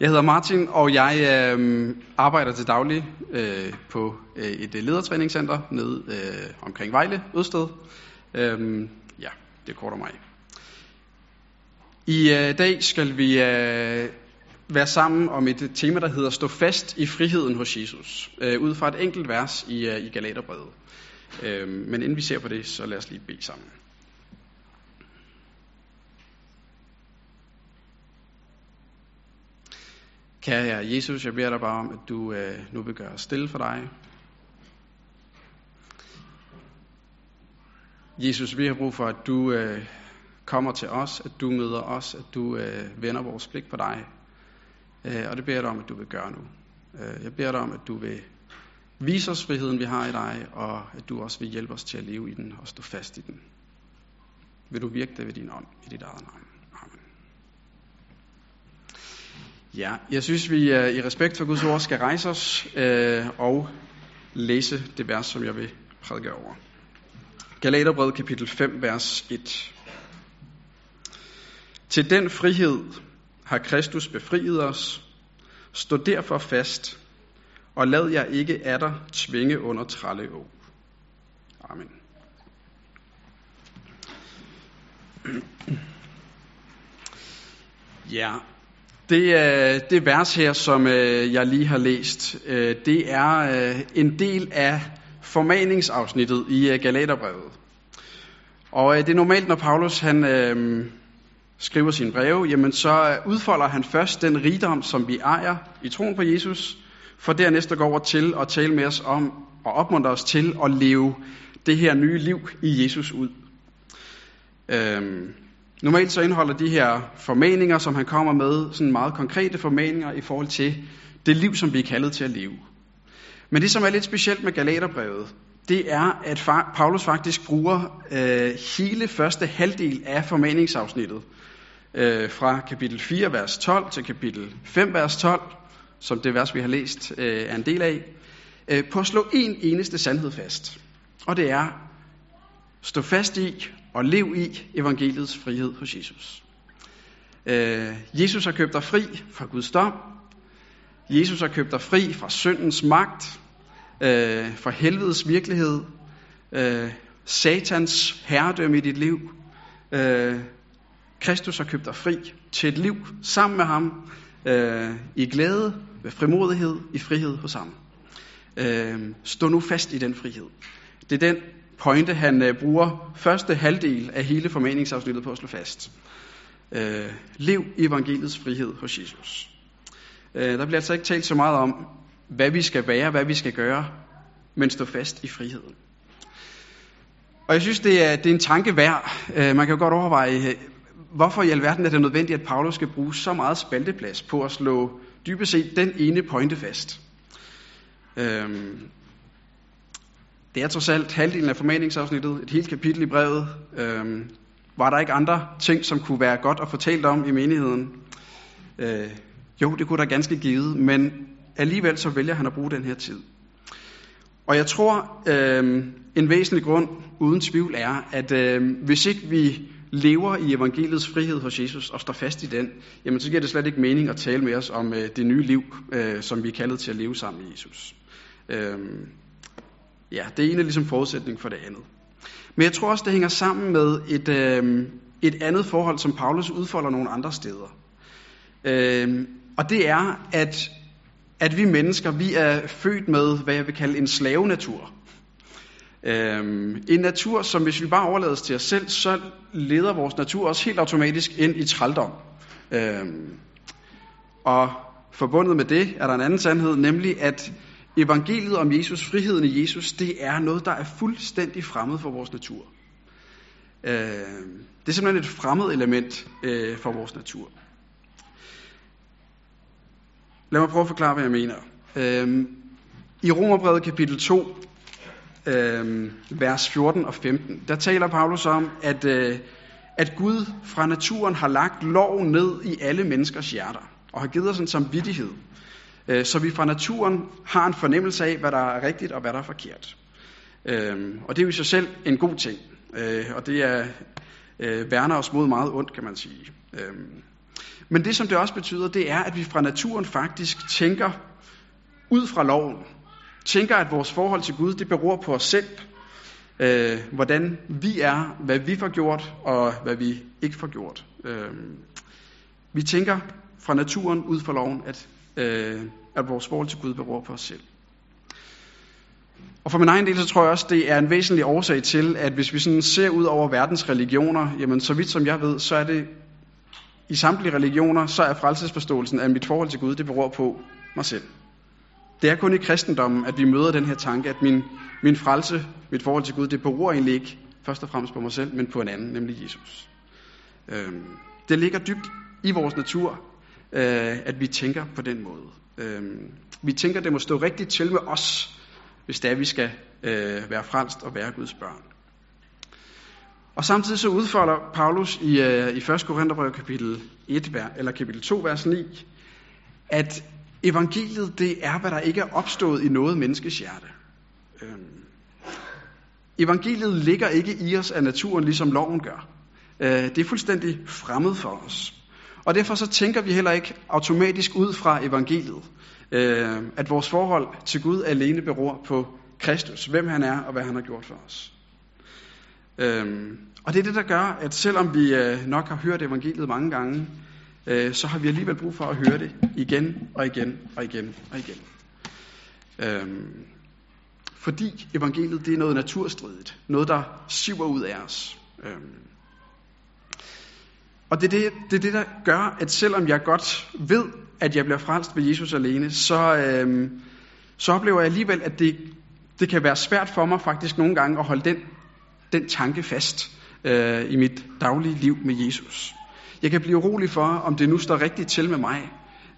Jeg hedder Martin, og jeg øh, arbejder til daglig øh, på øh, et øh, ledertræningscenter nede øh, omkring Vejle, Ødsted. Øh, ja, det korter mig. I øh, dag skal vi øh, være sammen om et tema, der hedder Stå fast i friheden hos Jesus, øh, ud fra et enkelt vers i, øh, i Galaterbrevet. Øh, men inden vi ser på det, så lad os lige bede sammen. Kære Herre Jesus, jeg beder dig bare om, at du øh, nu vil gøre stille for dig. Jesus, vi har brug for, at du øh, kommer til os, at du møder os, at du øh, vender vores blik på dig. Øh, og det beder jeg dig om, at du vil gøre nu. Øh, jeg beder dig om, at du vil vise os friheden, vi har i dig, og at du også vil hjælpe os til at leve i den og stå fast i den. Vil du virke det ved din ånd i dit eget navn. Ja, jeg synes, vi øh, i respekt for Guds ord skal rejse os øh, og læse det vers, som jeg vil prædike over. Galaterbrevet kapitel 5, vers 1. Til den frihed har Kristus befriet os. Stå derfor fast, og lad jer ikke af dig tvinge under trælleå. Amen. Ja, det, øh, det vers her, som øh, jeg lige har læst, øh, det er en del af formaningsafsnittet i Galaterbrevet. Og det er normalt, når Paulus han øh, skriver sin breve, jamen så udfolder han først den rigdom, som vi ejer i troen på Jesus, for dernæst at gå over til at tale med os om og opmuntre os til at leve det her nye liv i Jesus ud. Øh, Normalt så indeholder de her formaninger, som han kommer med, sådan meget konkrete formaninger i forhold til det liv, som vi er kaldet til at leve. Men det, som er lidt specielt med Galaterbrevet, det er, at Paulus faktisk bruger øh, hele første halvdel af formaningsafsnittet, øh, fra kapitel 4, vers 12 til kapitel 5, vers 12, som det vers, vi har læst, øh, er en del af, øh, på at slå en eneste sandhed fast. Og det er, stå fast i og lev i evangeliets frihed hos Jesus. Øh, Jesus har købt dig fri fra Guds dom. Jesus har købt dig fri fra syndens magt, øh, fra helvedes virkelighed, øh, satans herredømme i dit liv. Øh, Kristus har købt dig fri til et liv sammen med ham, øh, i glæde, med frimodighed, i frihed hos ham. Øh, stå nu fast i den frihed. Det er den pointe, han øh, bruger første halvdel af hele formaningsafsnittet på at slå fast. Øh, lev evangeliets frihed hos Jesus. Øh, der bliver altså ikke talt så meget om, hvad vi skal være, hvad vi skal gøre, men stå fast i friheden. Og jeg synes, det er, det er en tanke værd. Øh, man kan jo godt overveje, øh, hvorfor i alverden er det nødvendigt, at Paulus skal bruge så meget spalteplads på at slå dybest set den ene pointe fast. Øh, det er trods alt halvdelen af formaningsafsnittet, et helt kapitel i brevet. Øhm, var der ikke andre ting, som kunne være godt at fortælle om i menigheden? Øh, jo, det kunne der ganske givet, men alligevel så vælger han at bruge den her tid. Og jeg tror, øh, en væsentlig grund uden tvivl er, at øh, hvis ikke vi lever i evangeliets frihed hos Jesus og står fast i den, jamen så giver det slet ikke mening at tale med os om øh, det nye liv, øh, som vi er kaldet til at leve sammen med Jesus. Øh, Ja, det ene er ligesom forudsætning for det andet. Men jeg tror også, det hænger sammen med et, øh, et andet forhold, som Paulus udfolder nogle andre steder. Øh, og det er, at, at vi mennesker, vi er født med, hvad jeg vil kalde en slavenatur. Øh, en natur, som hvis vi bare overlades til os selv, så leder vores natur også helt automatisk ind i trældom. Øh, og forbundet med det er der en anden sandhed, nemlig at evangeliet om Jesus, friheden i Jesus, det er noget, der er fuldstændig fremmed for vores natur. Øh, det er simpelthen et fremmed element øh, for vores natur. Lad mig prøve at forklare, hvad jeg mener. Øh, I Romerbrevet kapitel 2, øh, vers 14 og 15, der taler Paulus om, at, øh, at Gud fra naturen har lagt lov ned i alle menneskers hjerter, og har givet os en samvittighed, Øh, så vi fra naturen har en fornemmelse af, hvad der er rigtigt og hvad der er forkert. Øh, og det er jo i sig selv en god ting, øh, og det er værner os mod meget ondt, kan man sige. Men det, som det også betyder, det er, at vi fra naturen faktisk tænker ud fra loven. Tænker, at vores forhold til Gud, det beror på os selv. Øh, hvordan vi er, hvad vi får gjort, og hvad vi ikke får gjort. Øh, vi tænker fra naturen ud fra loven, at, øh, at vores forhold til Gud beror på os selv. Og for min egen del, så tror jeg også, det er en væsentlig årsag til, at hvis vi sådan ser ud over verdens religioner, jamen så vidt som jeg ved, så er det i samtlige religioner, så er frelsesforståelsen af mit forhold til Gud, det beror på mig selv. Det er kun i kristendommen, at vi møder den her tanke, at min, min frelse, mit forhold til Gud, det beror egentlig ikke først og fremmest på mig selv, men på en anden, nemlig Jesus. Øhm, det ligger dybt i vores natur, øh, at vi tænker på den måde. Øh, vi tænker, det må stå rigtigt til med os, hvis det er, vi skal øh, være frelst og være Guds børn. Og samtidig så udfolder Paulus i, øh, i 1. Korintherbrev kapitel 1, eller kapitel 2, vers 9, at evangeliet det er, hvad der ikke er opstået i noget menneskes hjerte. Øhm, evangeliet ligger ikke i os af naturen, ligesom loven gør. Øh, det er fuldstændig fremmed for os. Og derfor så tænker vi heller ikke automatisk ud fra evangeliet, øh, at vores forhold til Gud alene beror på Kristus, hvem han er og hvad han har gjort for os. Øhm, og det er det, der gør, at selvom vi øh, nok har hørt evangeliet mange gange, øh, så har vi alligevel brug for at høre det igen og igen og igen og igen. Øhm, fordi evangeliet det er noget naturstridigt, noget der siver ud af os. Øhm, og det er det, det er det, der gør, at selvom jeg godt ved, at jeg bliver frelst ved Jesus alene, så, øh, så oplever jeg alligevel, at det, det kan være svært for mig faktisk nogle gange at holde den, den tanke fast øh, i mit daglige liv med Jesus. Jeg kan blive urolig for, om det nu står rigtigt til med mig,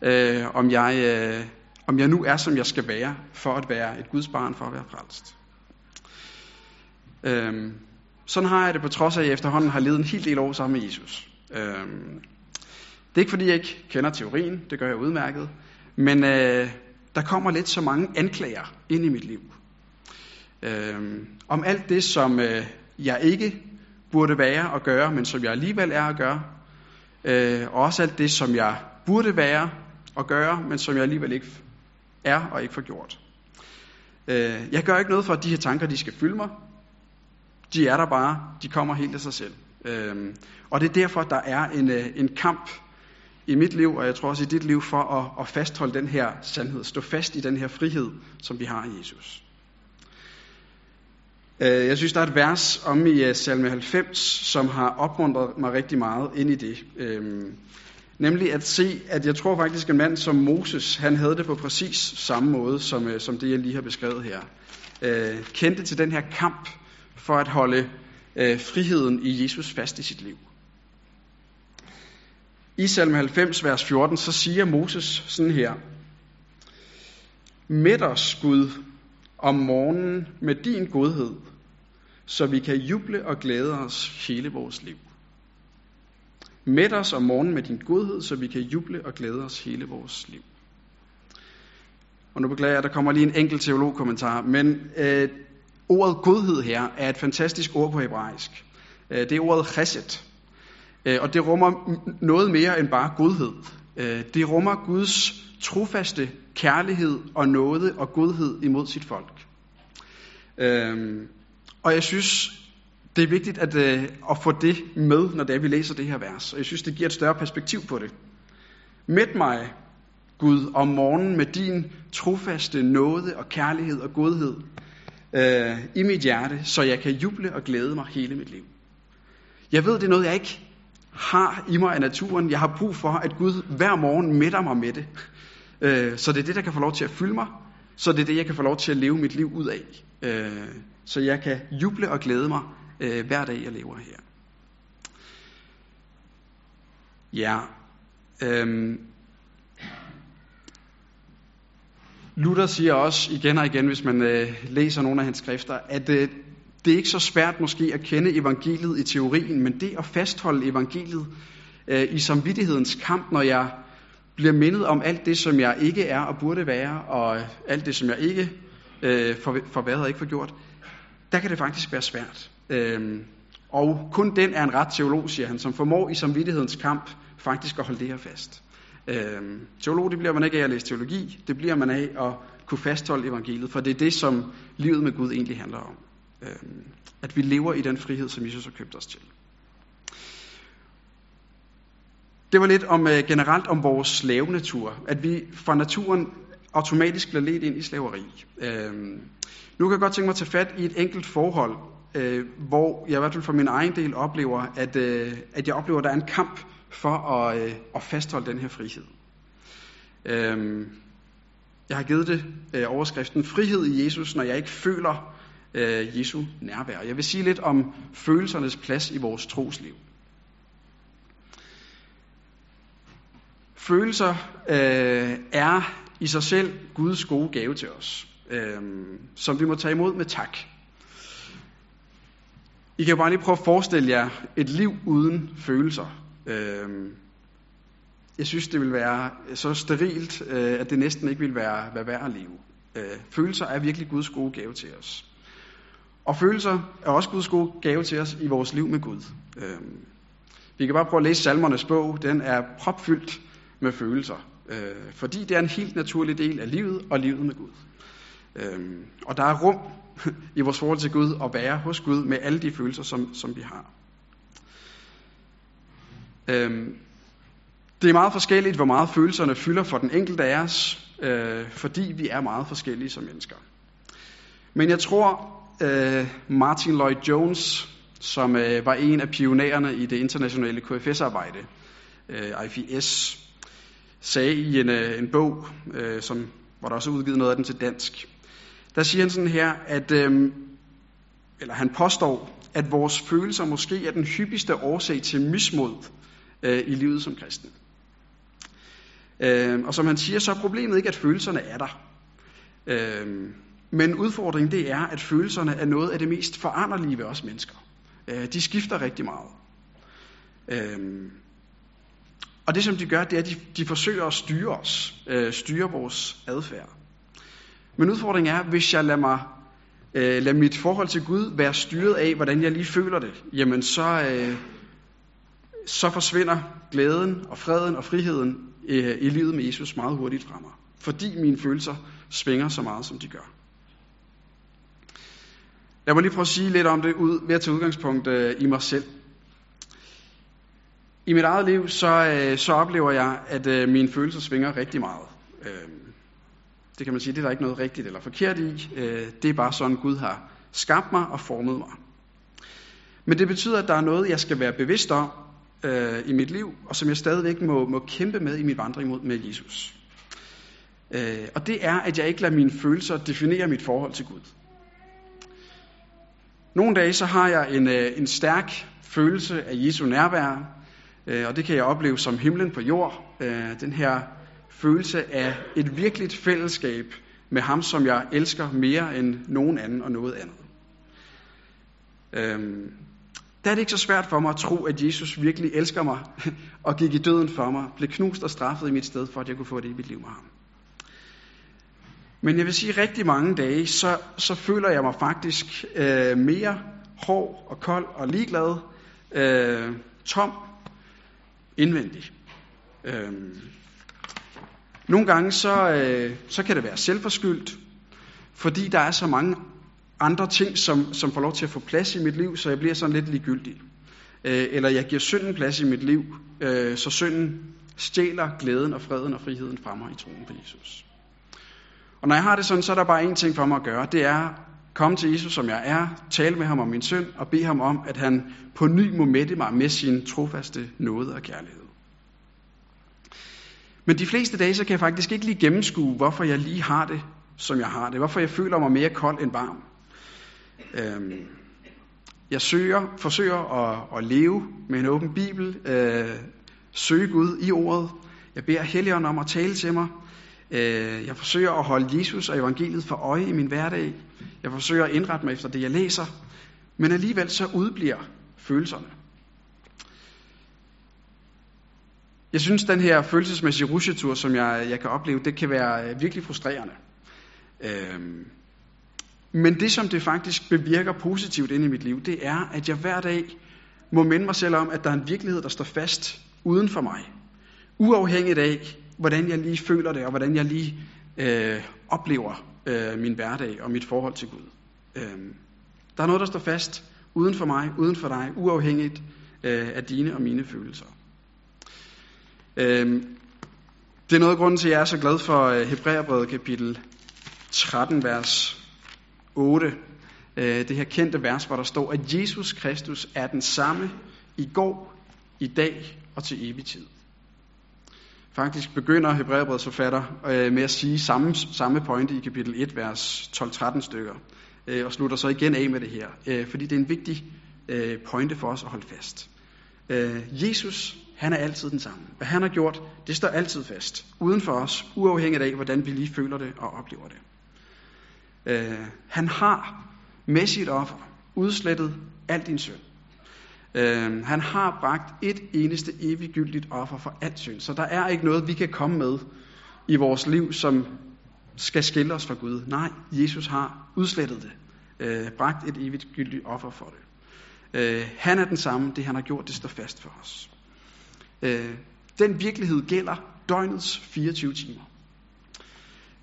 øh, om, jeg, øh, om jeg nu er, som jeg skal være, for at være et Guds barn, for at være frelst. Øh, sådan har jeg det på trods af, at jeg efterhånden har levet en hel del år sammen med Jesus. Øhm, det er ikke fordi, jeg ikke kender teorien, det gør jeg udmærket, men øh, der kommer lidt så mange anklager ind i mit liv. Øhm, om alt det, som øh, jeg ikke burde være og gøre, men som jeg alligevel er at gøre. Øh, og også alt det, som jeg burde være og gøre, men som jeg alligevel ikke er og ikke får gjort. Øh, jeg gør ikke noget for, at de her tanker, de skal fylde mig. De er der bare. De kommer helt af sig selv. Øhm, og det er derfor, der er en, øh, en kamp i mit liv, og jeg tror også i dit liv, for at, at fastholde den her sandhed. Stå fast i den her frihed, som vi har i Jesus. Øh, jeg synes, der er et vers om i øh, salme 90, som har opmuntret mig rigtig meget ind i det. Øhm, nemlig at se, at jeg tror faktisk, en mand som Moses, han havde det på præcis samme måde, som, øh, som det, jeg lige har beskrevet her. Øh, kendte til den her kamp for at holde Øh, friheden i Jesus fast i sit liv. I salme 90, vers 14, så siger Moses sådan her. Mæt os, Gud, om morgenen med din godhed, så vi kan juble og glæde os hele vores liv. Mæt os om morgenen med din godhed, så vi kan juble og glæde os hele vores liv. Og nu beklager jeg, der kommer lige en enkelt teologkommentar, men øh, ordet godhed her er et fantastisk ord på hebraisk. Øh, det er ordet chesed, øh, og det rummer noget mere end bare godhed. Øh, det rummer Guds trofaste kærlighed og nåde og godhed imod sit folk. Og jeg synes, det er vigtigt at, at få det med, når det er, vi læser det her vers. Og jeg synes, det giver et større perspektiv på det. Mæt mig, Gud, om morgenen med din trofaste nåde og kærlighed og godhed øh, i mit hjerte, så jeg kan juble og glæde mig hele mit liv. Jeg ved, det er noget, jeg ikke har i mig af naturen. Jeg har brug for, at Gud hver morgen mætter mig med det. Øh, så det er det, der kan få lov til at fylde mig. Så det er det, jeg kan få lov til at leve mit liv ud af. Øh, så jeg kan juble og glæde mig øh, hver dag, jeg lever her. Ja, øhm, Luther siger også igen og igen, hvis man øh, læser nogle af hans skrifter, at øh, det er ikke så svært måske at kende evangeliet i teorien, men det at fastholde evangeliet øh, i samvittighedens kamp, når jeg bliver mindet om alt det, som jeg ikke er og burde være, og alt det, som jeg ikke øh, for, for hvad og ikke får gjort, der kan det faktisk være svært. Øh, og kun den er en ret teolog, siger han, som formår i samvittighedens kamp faktisk at holde det her fast. Øh, teolog, det bliver man ikke af at læse teologi, det bliver man af at kunne fastholde evangeliet, for det er det, som livet med Gud egentlig handler om. Øh, at vi lever i den frihed, som Jesus har købt os til. Det var lidt om øh, generelt om vores slavenatur, at vi fra naturen automatisk bliver ledt ind i slaveri. Øh, nu kan jeg godt tænke mig at tage fat i et enkelt forhold, øh, hvor jeg i hvert fald for min egen del oplever, at, øh, at jeg oplever, at der er en kamp for at, øh, at fastholde den her frihed. Øhm, jeg har givet det øh, overskriften Frihed i Jesus, når jeg ikke føler øh, Jesu nærvær. Jeg vil sige lidt om følelsernes plads i vores trosliv. Følelser øh, er i sig selv Guds gode gave til os, øh, som vi må tage imod med tak. I kan bare lige prøve at forestille jer et liv uden følelser. Øh, jeg synes, det vil være så sterilt, øh, at det næsten ikke vil være, være værd at leve. Øh, følelser er virkelig Guds gode gave til os. Og følelser er også Guds gode gave til os i vores liv med Gud. Øh, vi kan bare prøve at læse salmernes bog. Den er propfyldt med følelser. Øh, fordi det er en helt naturlig del af livet og livet med Gud. Øh, og der er rum i vores forhold til Gud at være hos Gud med alle de følelser, som, som vi har. Øhm, det er meget forskelligt, hvor meget følelserne fylder for den enkelte af os, øh, fordi vi er meget forskellige som mennesker. Men jeg tror, øh, Martin Lloyd Jones, som øh, var en af pionererne i det internationale KFS-arbejde, øh, IFS, sagde i en, øh, en bog, øh, som, hvor der også er udgivet noget af den til dansk, der siger han sådan her, at, øh, eller han påstår, at vores følelser måske er den hyppigste årsag til mismod øh, i livet som kristen. Øh, og som han siger, så er problemet ikke, at følelserne er der. Øh, men udfordringen det er, at følelserne er noget af det mest foranderlige ved os mennesker. Øh, de skifter rigtig meget. Øh, og det som de gør, det er, at de, de forsøger at styre os, øh, styre vores adfærd. Men udfordringen er, hvis jeg lader mig øh, lade mit forhold til Gud være styret af, hvordan jeg lige føler det, jamen så, øh, så forsvinder glæden og freden og friheden øh, i livet med Jesus meget hurtigt fra mig. Fordi mine følelser svinger så meget, som de gør. Lad mig lige prøve at sige lidt om det ud, ved at tage udgangspunkt øh, i mig selv. I mit eget liv, så, øh, så oplever jeg, at øh, mine følelser svinger rigtig meget. Øh, det kan man sige, det er der ikke noget rigtigt eller forkert i. Øh, det er bare sådan, Gud har skabt mig og formet mig. Men det betyder, at der er noget, jeg skal være bevidst om øh, i mit liv, og som jeg stadigvæk må, må kæmpe med i min vandring mod med Jesus. Øh, og det er, at jeg ikke lader mine følelser definere mit forhold til Gud. Nogle dage så har jeg en, øh, en stærk følelse af Jesu nærvær, øh, og det kan jeg opleve som himlen på jord. Øh, den her følelse af et virkeligt fællesskab med ham, som jeg elsker mere end nogen anden og noget andet. Øhm, der er det ikke så svært for mig at tro, at Jesus virkelig elsker mig og gik i døden for mig, blev knust og straffet i mit sted, for at jeg kunne få det i mit liv med ham. Men jeg vil sige, at rigtig mange dage, så, så føler jeg mig faktisk øh, mere hård og kold og ligeglad, øh, tom, indvendig. Øh, nogle gange så, øh, så kan det være selvforskyldt, fordi der er så mange andre ting, som, som får lov til at få plads i mit liv, så jeg bliver sådan lidt ligegyldig. Øh, eller jeg giver synden plads i mit liv, øh, så synden stjæler glæden og freden og friheden fra mig i troen på Jesus. Og når jeg har det sådan, så er der bare én ting for mig at gøre. Det er komme til Jesus, som jeg er, tale med ham om min synd, og bede ham om, at han på ny må mætte mig med sin trofaste nåde og kærlighed. Men de fleste dage, så kan jeg faktisk ikke lige gennemskue, hvorfor jeg lige har det, som jeg har det. Hvorfor jeg føler mig mere kold end varm. Øhm, jeg søger, forsøger at, at leve med en åben bibel, øh, søge Gud i ordet. Jeg beder Helligånden om at tale til mig. Øh, jeg forsøger at holde Jesus og evangeliet for øje i min hverdag. Jeg forsøger at indrette mig efter det, jeg læser. Men alligevel så udbliver følelserne. Jeg synes, den her følelsesmæssige rusjetur, som jeg, jeg kan opleve, det kan være øh, virkelig frustrerende. Øhm, men det, som det faktisk bevirker positivt ind i mit liv, det er, at jeg hver dag må minde mig selv om, at der er en virkelighed, der står fast uden for mig. Uafhængigt af, hvordan jeg lige føler det, og hvordan jeg lige øh, oplever øh, min hverdag og mit forhold til Gud. Øh, der er noget, der står fast uden for mig, uden for dig, uafhængigt øh, af dine og mine følelser. Øh, det er noget af grunden til, at jeg er så glad for øh, Hebræerbrevet kapitel 13, vers 8. Øh, det her kendte vers, hvor der står, at Jesus Kristus er den samme i går, i dag og til evig tid. Faktisk begynder Hebræerbrevets forfatter øh, med at sige samme, samme pointe i kapitel 1, vers 12-13 stykker, øh, og slutter så igen af med det her, fordi det er en vigtig pointe for os at holde fast. Jesus, han er altid den samme. Hvad han har gjort, det står altid fast, uden for os, uafhængigt af, hvordan vi lige føler det og oplever det. Øh, han har med sit offer udslettet al din synd. Øh, han har bragt et eneste eviggyldigt offer for alt synd. Så der er ikke noget, vi kan komme med i vores liv, som skal skille os fra Gud. Nej, Jesus har udslettet det. Øh, bragt et eviggyldigt offer for det. Øh, han er den samme. Det han har gjort, det står fast for os. Øh, den virkelighed gælder døgnets 24 timer.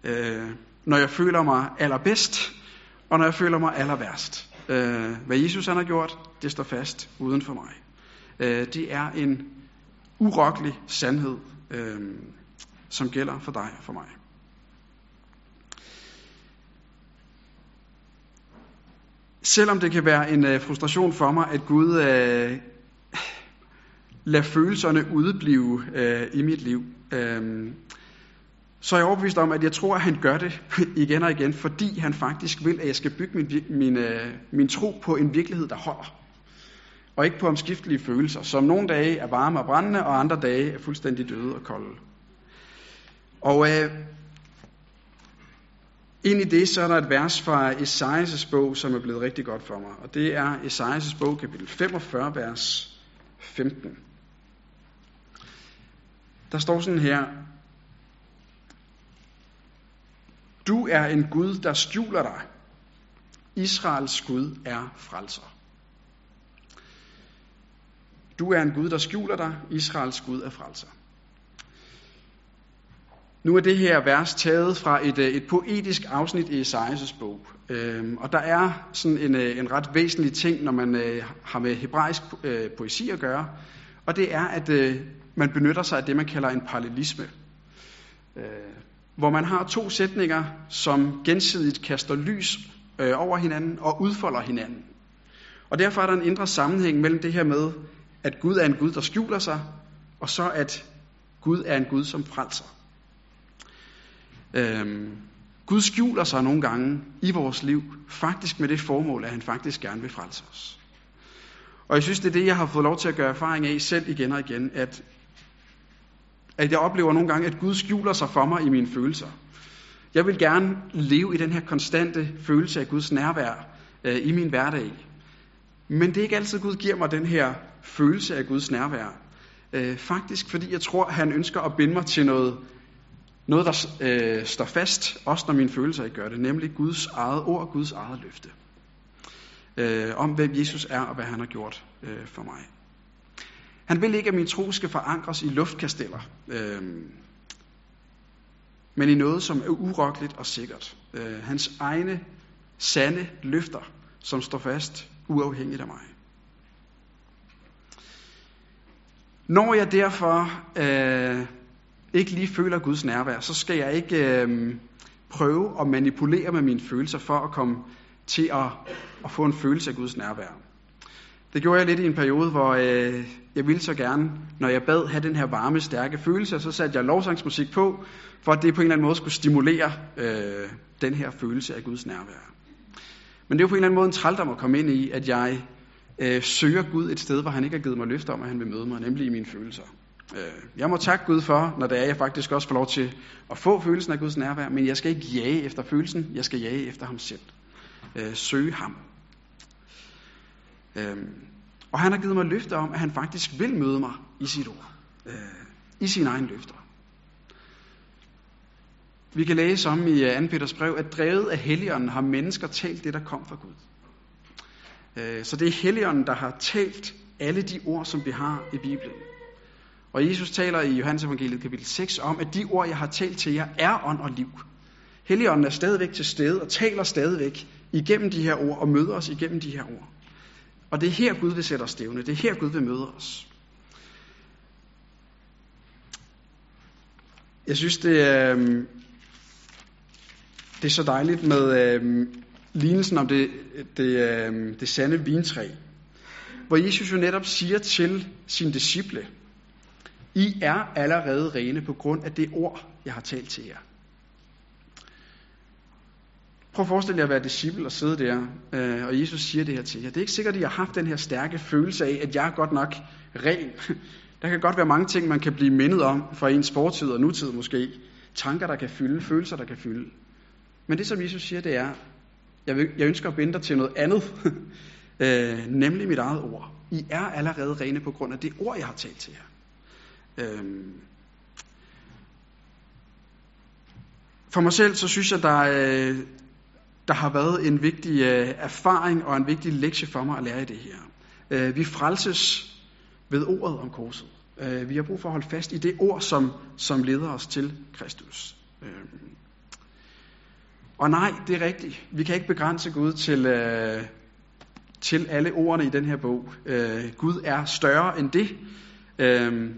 Øh, når jeg føler mig allerbedst, og når jeg føler mig aller værst. Øh, hvad Jesus han har gjort, det står fast uden for mig. Øh, det er en urokkelig sandhed, øh, som gælder for dig og for mig. Selvom det kan være en øh, frustration for mig, at Gud øh, lader følelserne udeblive øh, i mit liv, øh, så er jeg overbevist om, at jeg tror, at han gør det igen og igen, fordi han faktisk vil, at jeg skal bygge min, min, øh, min tro på en virkelighed, der holder. Og ikke på omskiftelige følelser, som nogle dage er varme og brændende, og andre dage er fuldstændig døde og kolde. Og øh, ind i det, så er der et vers fra Esajas bog, som er blevet rigtig godt for mig. Og det er Esajas bog, kapitel 45, vers 15. Der står sådan her, Du er en Gud, der skjuler dig. Israels Gud er frelser. Du er en Gud, der skjuler dig. Israels Gud er frelser. Nu er det her vers taget fra et, øh, et poetisk afsnit i Esajas bog. Øhm, og der er sådan en, øh, en ret væsentlig ting, når man øh, har med hebraisk øh, poesi at gøre. Og det er, at man benytter sig af det, man kalder en parallelisme hvor man har to sætninger, som gensidigt kaster lys øh, over hinanden og udfolder hinanden. Og derfor er der en indre sammenhæng mellem det her med, at Gud er en Gud, der skjuler sig, og så at Gud er en Gud, som frelser. Øhm, Gud skjuler sig nogle gange i vores liv, faktisk med det formål, at han faktisk gerne vil frelse os. Og jeg synes, det er det, jeg har fået lov til at gøre erfaring af selv igen og igen, at at jeg oplever nogle gange, at Gud skjuler sig for mig i mine følelser. Jeg vil gerne leve i den her konstante følelse af Guds nærvær øh, i min hverdag. Men det er ikke altid, Gud giver mig den her følelse af Guds nærvær. Øh, faktisk fordi jeg tror, han ønsker at binde mig til noget, noget der øh, står fast, også når mine følelser ikke gør det, nemlig Guds eget ord, Guds eget løfte. Øh, om hvem Jesus er og hvad han har gjort øh, for mig. Han vil ikke, at min tro skal forankres i luftkasteller, øh, men i noget, som er urokkeligt og sikkert. Øh, hans egne sande løfter, som står fast uafhængigt af mig. Når jeg derfor øh, ikke lige føler Guds nærvær, så skal jeg ikke øh, prøve at manipulere med mine følelser for at komme til at, at få en følelse af Guds nærvær. Det gjorde jeg lidt i en periode, hvor øh, jeg ville så gerne, når jeg bad, have den her varme, stærke følelse, og så satte jeg lovsangsmusik på, for at det på en eller anden måde skulle stimulere øh, den her følelse af Guds nærvær. Men det er jo på en eller anden måde en trældom at komme ind i, at jeg øh, søger Gud et sted, hvor han ikke har givet mig løfte om, at han vil møde mig, nemlig i mine følelser. Øh, jeg må takke Gud for, når det er, jeg faktisk også får lov til at få følelsen af Guds nærvær, men jeg skal ikke jage efter følelsen, jeg skal jage efter ham selv. Øh, søge ham. Øhm, og han har givet mig løfter om, at han faktisk vil møde mig i sit ord. Øh, I sine egne løfter. Vi kan læse om i øh, 2. Peters brev, at drevet af Helligånden har mennesker talt det, der kom fra Gud. Øh, så det er Helligånden, der har talt alle de ord, som vi har i Bibelen. Og Jesus taler i Johannes evangeliet kapitel 6 om, at de ord, jeg har talt til jer, er ånd og liv. Helligånden er stadigvæk til stede og taler stadigvæk igennem de her ord og møder os igennem de her ord. Og det er her Gud vil sætte os stævne. Det er her Gud vil møde os. Jeg synes, det er, det er så dejligt med øh, lignelsen om det, det, øh, det sande vintræ. Hvor Jesus jo netop siger til sine disciple, I er allerede rene på grund af det ord, jeg har talt til jer. Prøv at forestille jer at være disciple og sidde der, øh, og Jesus siger det her til jer. Det er ikke sikkert, at I har haft den her stærke følelse af, at jeg er godt nok ren. Der kan godt være mange ting, man kan blive mindet om fra ens fortid og nutid måske. Tanker, der kan fylde, følelser, der kan fylde. Men det, som Jesus siger, det er, jeg, vil, jeg ønsker at binde dig til noget andet, øh, nemlig mit eget ord. I er allerede rene på grund af det ord, jeg har talt til jer. Øh, for mig selv, så synes jeg, der, øh, der har været en vigtig øh, erfaring og en vigtig lektie for mig at lære i det her. Øh, vi frelses ved ordet om korset. Øh, vi har brug for at holde fast i det ord, som, som leder os til Kristus. Og nej, det er rigtigt. Vi kan ikke begrænse Gud til, øh, til alle ordene i den her bog. Øh, Gud er større end det. Øh,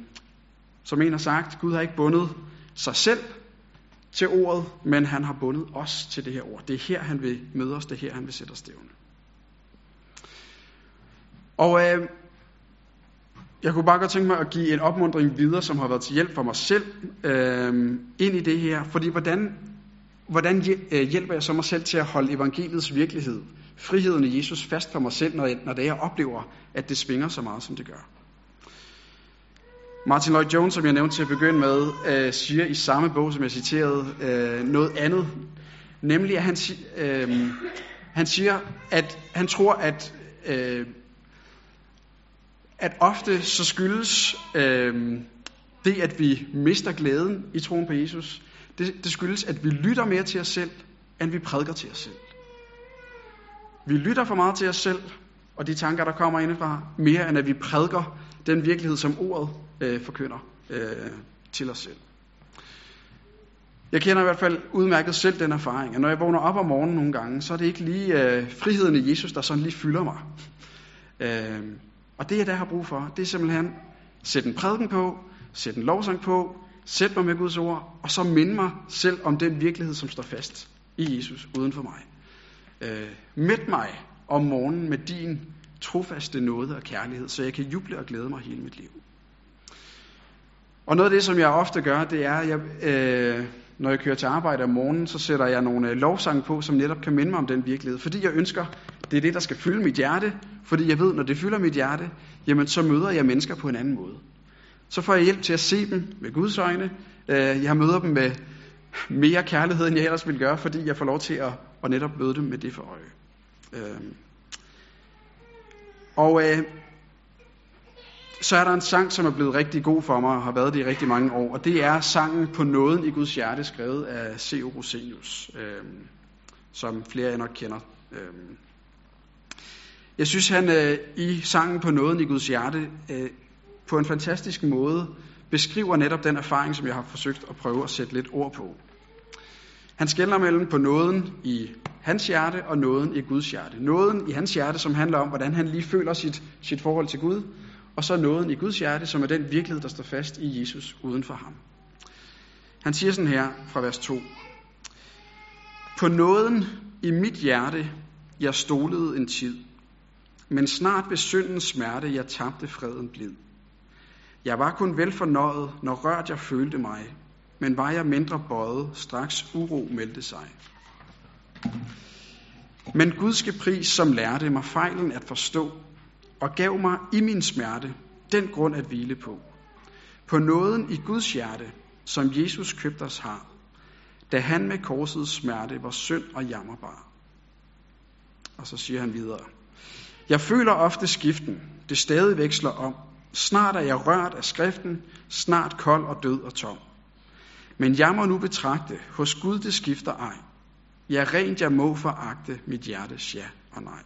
som en har sagt, Gud har ikke bundet sig selv til ordet, men han har bundet os til det her ord. Det er her, han vil møde os. Det er her, han vil sætte os stævne. Og øh, jeg kunne bare godt tænke mig at give en opmundring videre, som har været til hjælp for mig selv, øh, ind i det her. Fordi hvordan, hvordan øh, hjælper jeg så mig selv til at holde evangeliets virkelighed, friheden i Jesus fast for mig selv, når jeg, når det jeg oplever, at det svinger så meget, som det gør? Martin Lloyd Jones, som jeg nævnte til at begynde med, øh, siger i samme bog, som jeg citerede, øh, noget andet. Nemlig, at han, øh, han siger, at han tror, at, øh, at ofte så skyldes øh, det, at vi mister glæden i troen på Jesus, det, det skyldes, at vi lytter mere til os selv, end vi prædiker til os selv. Vi lytter for meget til os selv, og de tanker, der kommer indefra, mere end at vi prædiker den virkelighed, som ordet øh, forkynder øh, til os selv. Jeg kender i hvert fald udmærket selv den erfaring, at når jeg vågner op om morgenen nogle gange, så er det ikke lige øh, friheden i Jesus, der sådan lige fylder mig. Øh, og det, jeg der har brug for, det er simpelthen sætte en prædiken på, sætte en lovsang på, sætte mig med Guds ord, og så minde mig selv om den virkelighed, som står fast i Jesus uden for mig. Øh, mæt mig om morgenen med din trofaste nåde og kærlighed, så jeg kan juble og glæde mig hele mit liv. Og noget af det, som jeg ofte gør, det er, at jeg, øh, når jeg kører til arbejde om morgenen, så sætter jeg nogle øh, lovsange på, som netop kan minde mig om den virkelighed. Fordi jeg ønsker, det er det, der skal fylde mit hjerte. Fordi jeg ved, når det fylder mit hjerte, jamen så møder jeg mennesker på en anden måde. Så får jeg hjælp til at se dem med Guds øjne. Øh, jeg møder dem med mere kærlighed, end jeg ellers ville gøre, fordi jeg får lov til at, at netop møde dem med det for øje. Øh. Og øh, så er der en sang, som er blevet rigtig god for mig og har været det i rigtig mange år, og det er sangen På nåden i Guds hjerte, skrevet af C.O. Rosenius, øh, som flere af jer nok kender. Øh. Jeg synes, han øh, i sangen På nåden i Guds hjerte øh, på en fantastisk måde beskriver netop den erfaring, som jeg har forsøgt at prøve at sætte lidt ord på. Han skældner mellem på nåden i hans hjerte og nåden i Guds hjerte. Nåden i hans hjerte, som handler om, hvordan han lige føler sit, sit forhold til Gud, og så nåden i Guds hjerte, som er den virkelighed, der står fast i Jesus uden for ham. Han siger sådan her fra vers 2. På nåden i mit hjerte, jeg stolede en tid, men snart ved syndens smerte, jeg tabte freden blid. Jeg var kun vel fornøjet, når rørt jeg følte mig, men var jeg mindre bøjet, straks uro meldte sig. Men Gudske pris, som lærte mig fejlen at forstå, og gav mig i min smerte den grund at hvile på. På nåden i Guds hjerte, som Jesus købte os har, da han med korsets smerte var synd og jammerbar. Og så siger han videre. Jeg føler ofte skiften, det stadig veksler om. Snart er jeg rørt af skriften, snart kold og død og tom. Men jeg må nu betragte, hos Gud det skifter ej. Ja, rent jeg må foragte mit hjertes ja og nej.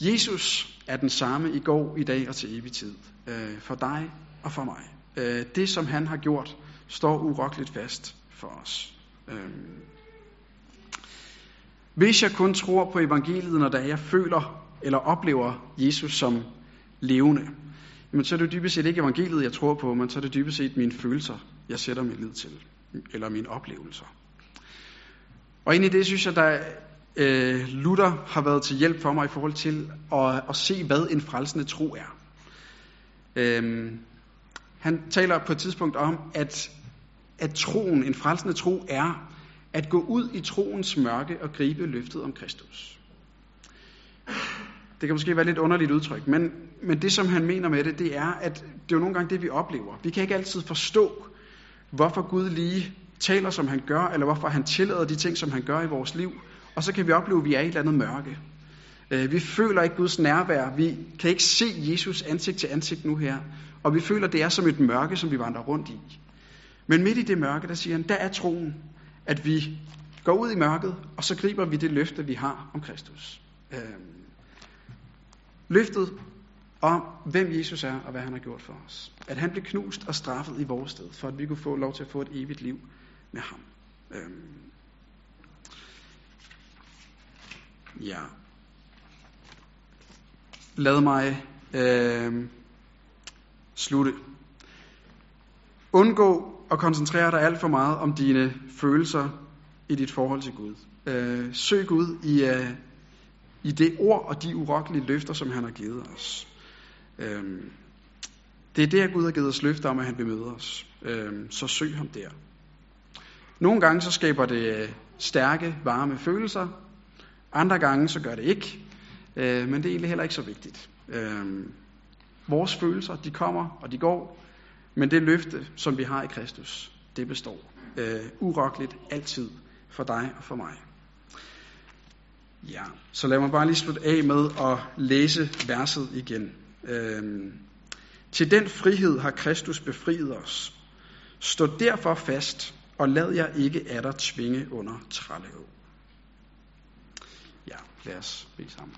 Jesus er den samme i går, i dag og til evig tid. Øh, for dig og for mig. Øh, det, som han har gjort, står urokkeligt fast for os. Øh, hvis jeg kun tror på evangeliet, når jeg føler eller oplever Jesus som levende, jamen så er det dybest set ikke evangeliet, jeg tror på, men så er det dybest set mine følelser, jeg sætter min lid til, eller mine oplevelser. Og ind i det synes jeg, der øh, Luther har været til hjælp for mig i forhold til at, at se, hvad en frelsende tro er. Øhm, han taler på et tidspunkt om, at, at troen, en frelsende tro, er at gå ud i troens mørke og gribe løftet om Kristus. Det kan måske være lidt underligt udtryk, men, men det som han mener med det, det er, at det er jo nogle gange det, vi oplever. Vi kan ikke altid forstå, hvorfor Gud lige taler, som han gør, eller hvorfor han tillader de ting, som han gør i vores liv. Og så kan vi opleve, at vi er i et eller andet mørke. Øh, vi føler ikke Guds nærvær. Vi kan ikke se Jesus ansigt til ansigt nu her. Og vi føler, at det er som et mørke, som vi vandrer rundt i. Men midt i det mørke, der siger han, der er troen, at vi går ud i mørket, og så griber vi det løfte, vi har om Kristus. Øh, løftet om, hvem Jesus er, og hvad han har gjort for os. At han blev knust og straffet i vores sted, for at vi kunne få lov til at få et evigt liv med ham. Øh, ja. Lad mig øh, slutte. Undgå at koncentrere dig alt for meget om dine følelser i dit forhold til Gud. Øh, søg Gud i, øh, i det ord og de urokkelige løfter, som han har givet os. Øh, det er der, Gud har givet os løfter om, at han vil møde os. Øh, så søg ham der. Nogle gange så skaber det øh, stærke, varme følelser. Andre gange så gør det ikke. Øh, men det er egentlig heller ikke så vigtigt. Øh, vores følelser, de kommer og de går. Men det løfte, som vi har i Kristus, det består. Øh, urokkeligt altid for dig og for mig. Ja, så lad mig bare lige slutte af med at læse verset igen. Øh, til den frihed har Kristus befriet os. Stå derfor fast, og lad jer ikke af dig tvinge under trælleåg. Lad os bede sammen.